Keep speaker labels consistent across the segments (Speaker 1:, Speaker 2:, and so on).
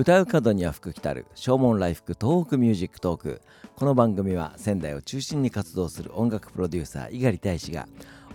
Speaker 1: 唱う門には福来たる唱門来福東北ミュージックトーク。この番組は仙台を中心に活動する音楽プロデューサー猪狩大使が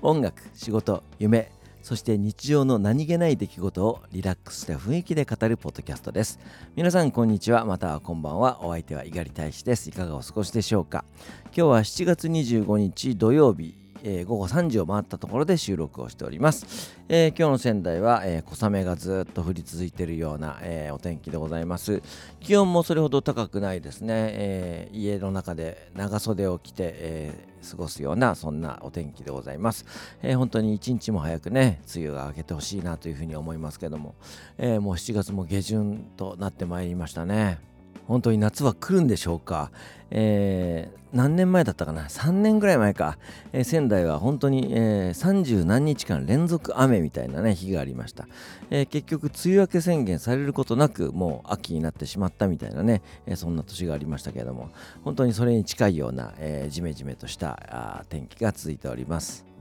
Speaker 1: 音楽仕事夢そして日常の何気ない出来事をリラックスした雰囲気で語るポッドキャストです。皆さんこんにちは。またはこんばんは。お相手は猪狩大使です。いかがお過ごしでしょうか。今日は7月25日土曜日。えー、午後3時を回ったところで収録をしております、えー、今日の仙台は、えー、小雨がずっと降り続いているような、えお天気でございます。気温もそれほど高くないですね、え家の中で長袖を着て、え過ごすようなそんなお天気でございます、え本当に一日も早くね梅雨が明けてほしいなというふうに思いますけども、えもう7月も下旬となってまいりましたね。本当に夏は来るんでしょうか、えー、何年前だったかな。3年ぐらい前か、えー、仙台は本当に、えー、30何日間連続雨みたいなね日がありました、えー、結局梅雨明け宣言されることなくもう秋になってしまったみたいなね、え、そんな年がありましたけれども。本当にそれに近いような、えー、ジメジメとしたあ天気が続いております。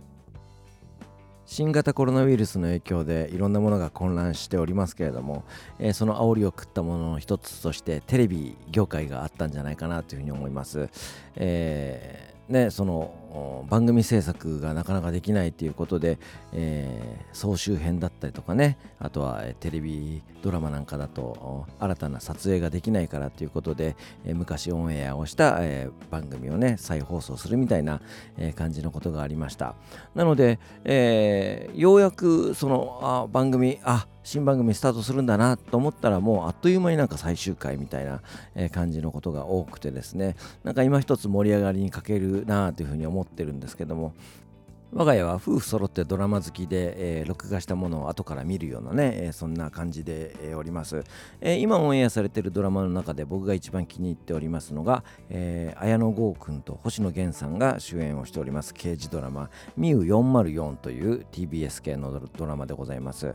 Speaker 1: 新型コロナウイルスの影響でいろんなものが混乱しておりますけれども、えー、その煽りを食ったものの一つとしてテレビ業界があったんじゃないかなというふうに思います。えーね、その番組制作がなかなかできないということで、えー、総集編だったりとかねあとはテレビドラマなんかだと新たな撮影ができないからということで、えー、昔オンエアをした、えー、番組をね再放送するみたいな、え感じのことがありました。なので、えようやくそのあ番組あ新番組スタートするんだなと思ったらもうあっという間になんか最終回みたいな感じのことが多くてですね。なんか今一つ盛り上がりに欠けるなというふうに思ってるんですけども我が家は夫婦揃ってドラマ好きで、えー、録画したものを後から見るようなね、えー、そんな感じで、えー、おります、え今オンエアされているドラマの中で僕が一番気に入っておりますのが、え綾野剛君と星野源さんが主演をしております刑事ドラマ「ミュー404」という TBS 系のドラマでございます、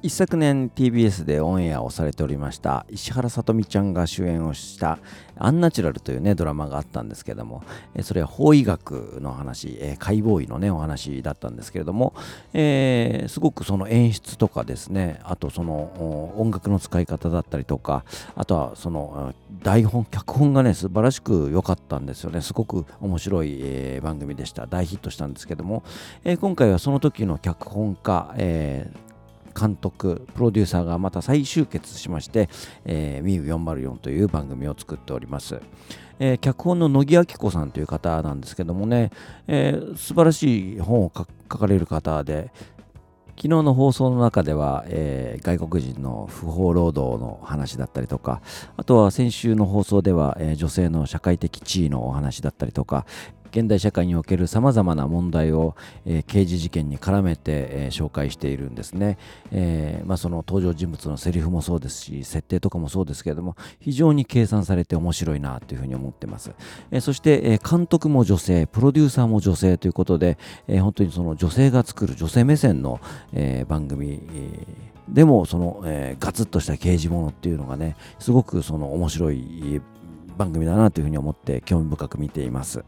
Speaker 1: 一昨年 TBS でオンエアをされておりました石原さとみちゃんが主演をした「アンナチュラル」というねドラマがあったんですけどもそれは法医学の話解剖医のねお話だったんですけれども、えー、すごくその演出とかですねあとその音楽の使い方だったりとかあとはその台本脚本がね素晴らしく良かったんですよね。すごく面白い、え、番組でした。大ヒットしたんですけども、えー、今回はその時の脚本家、えー監督、プロデューサーがまた再集結しまして、えー、ミュー404という番組を作っております。えー、脚本の乃木明子さんという方なんですけどもね、えー、素晴らしい本を書かれる方で、昨日の放送の中では、えー、外国人の不法労働の話だったりとかあとは先週の放送では、えー、女性の社会的地位のお話だったりとか、現代社会におけるさまざまな問題を、えー、刑事事件に絡めて、えー、紹介しているんですね、えーまあ、その登場人物のセリフもそうですし設定とかもそうですけれども非常に計算されて面白いなというふうに思ってます、え、そして、え、監督も女性プロデューサーも女性ということで、え、本当にその女性が作る女性目線の、え、番組、でもその、え、ガツッとした刑事ものっていうのがねすごくその面白い番組だなというふうに思って興味深く見ています。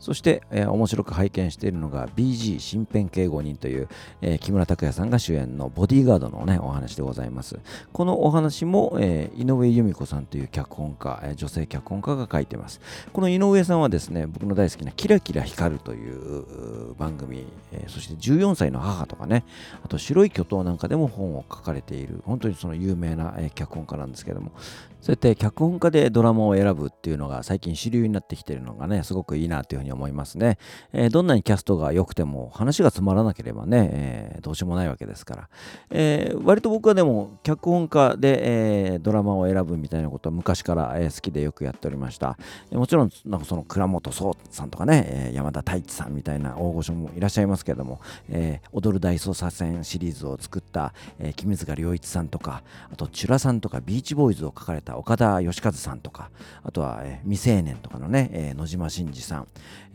Speaker 1: そして、えー、面白く拝見しているのが BG 身辺警護人という、えー、木村拓哉さんが主演のボディーガードのね、お話でございます。このお話も、えー、井上由美子さんという脚本家、え女性脚本家が書いています。この井上さんはですね、僕の大好きなキラキラ光るという番組、えそして14歳の母とかね、あと白い巨頭なんかでも本を書かれている、本当にその有名な、え脚本家なんですけども、そうやって脚本家でドラマを選ぶっていうのが最近主流になってきているのがね、すごくいいなというふうに思いますね。えー、どんなにキャストが良くても話がつまらなければね、えー、どうしようもないわけですから。えー、割と僕はでも脚本家で、えドラマを選ぶみたいなことは昔から、え好きでよくやっておりました。えもちろん、なんかその倉本壮さんとかね、え山田太一さんみたいな大御所もいらっしゃいますけども、え踊る大捜査線シリーズを作った、え君塚良一さんとか、あとチュラさんとかビーチボーイズを書かれた岡田義和さんとか、あとは、えー、未成年とかのね、えー、野島真司さん、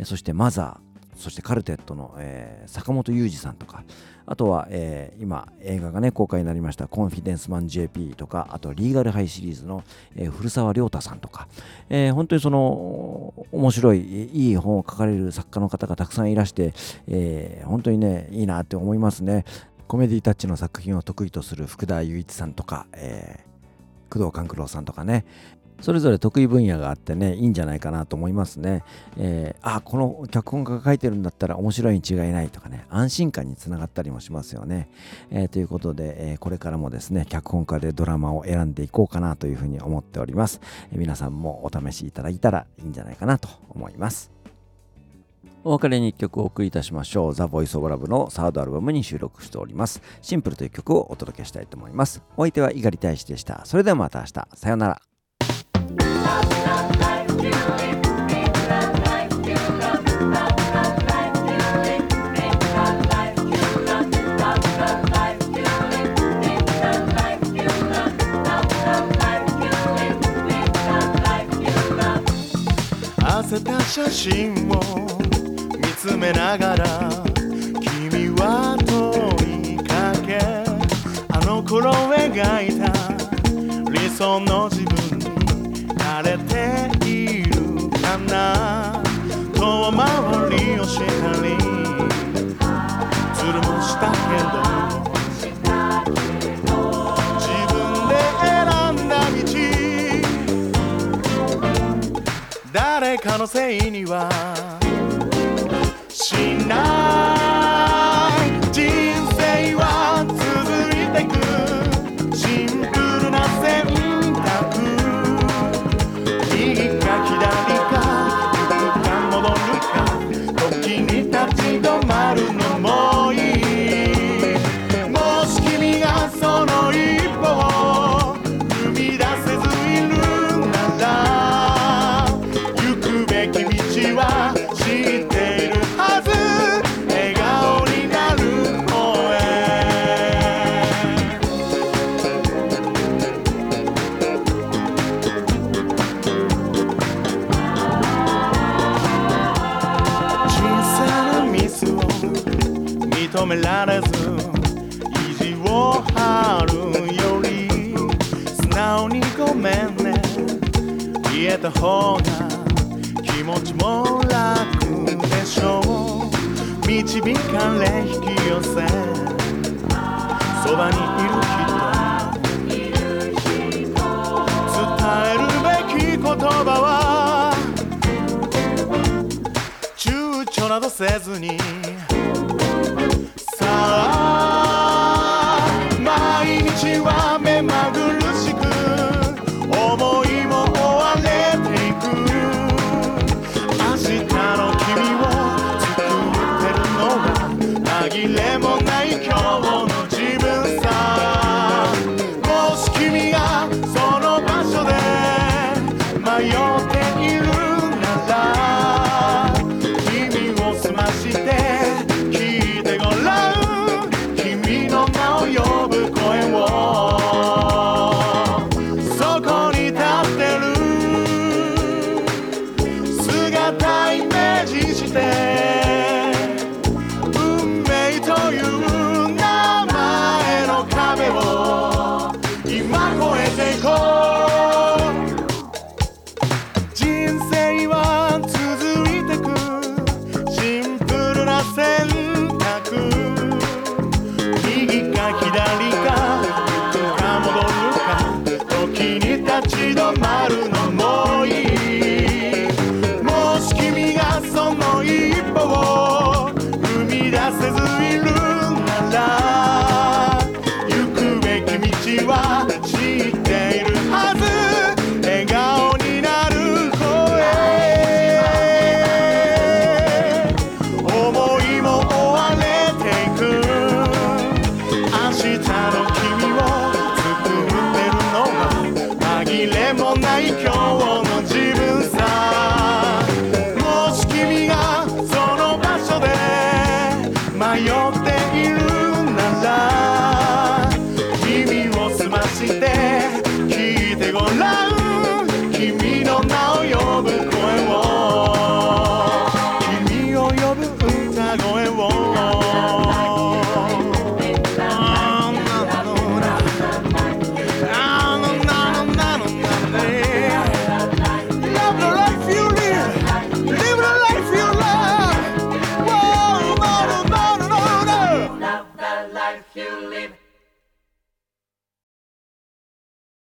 Speaker 1: そしてマザー、そしてカルテットの、え、坂本裕二さんとか、あとは、え、今映画がね公開になりましたコンフィデンスマン JP とか、あとリーガルハイシリーズの、え、古澤亮太さんとか、え、本当にその面白いいい本を書かれる作家の方がたくさんいらして、え、本当にねいいなって思いますね。コメディタッチの作品を得意とする福田雄一さんとか、えー工藤官九郎さんとかねそれぞれ得意分野があってねいいんじゃないかなと思いますね。えー、あこの脚本家が書いてるんだったら面白いに違いないとかね安心感につながったりもしますよね。えー、ということで、えー、これからもですね脚本家でドラマを選んでいこうかなというふうに思っております。え皆さんもお試しいただいたらいいんじゃないかなと思います。お別れに1曲お送りいたしましょう。ザ・ボイス・オブ・ラブのサードアルバムに収録しております。シンプルという曲をお届けしたいと思います。お相手は猪狩大使でした。それではまた明日。さようなら。
Speaker 2: せた写真を見つめながら君は問いかけあの頃描いた理想の遠回りをしたりずるもしたけど自分で選んだ道。誰かのせいにはしない人生は続いてく。シンプルな選択。められず意地を張るより素直にごめんね。言えた方が気持ちも楽でしょう。導かれ引き寄せ。そばにいる人。伝えるべき言葉は躊躇などせずに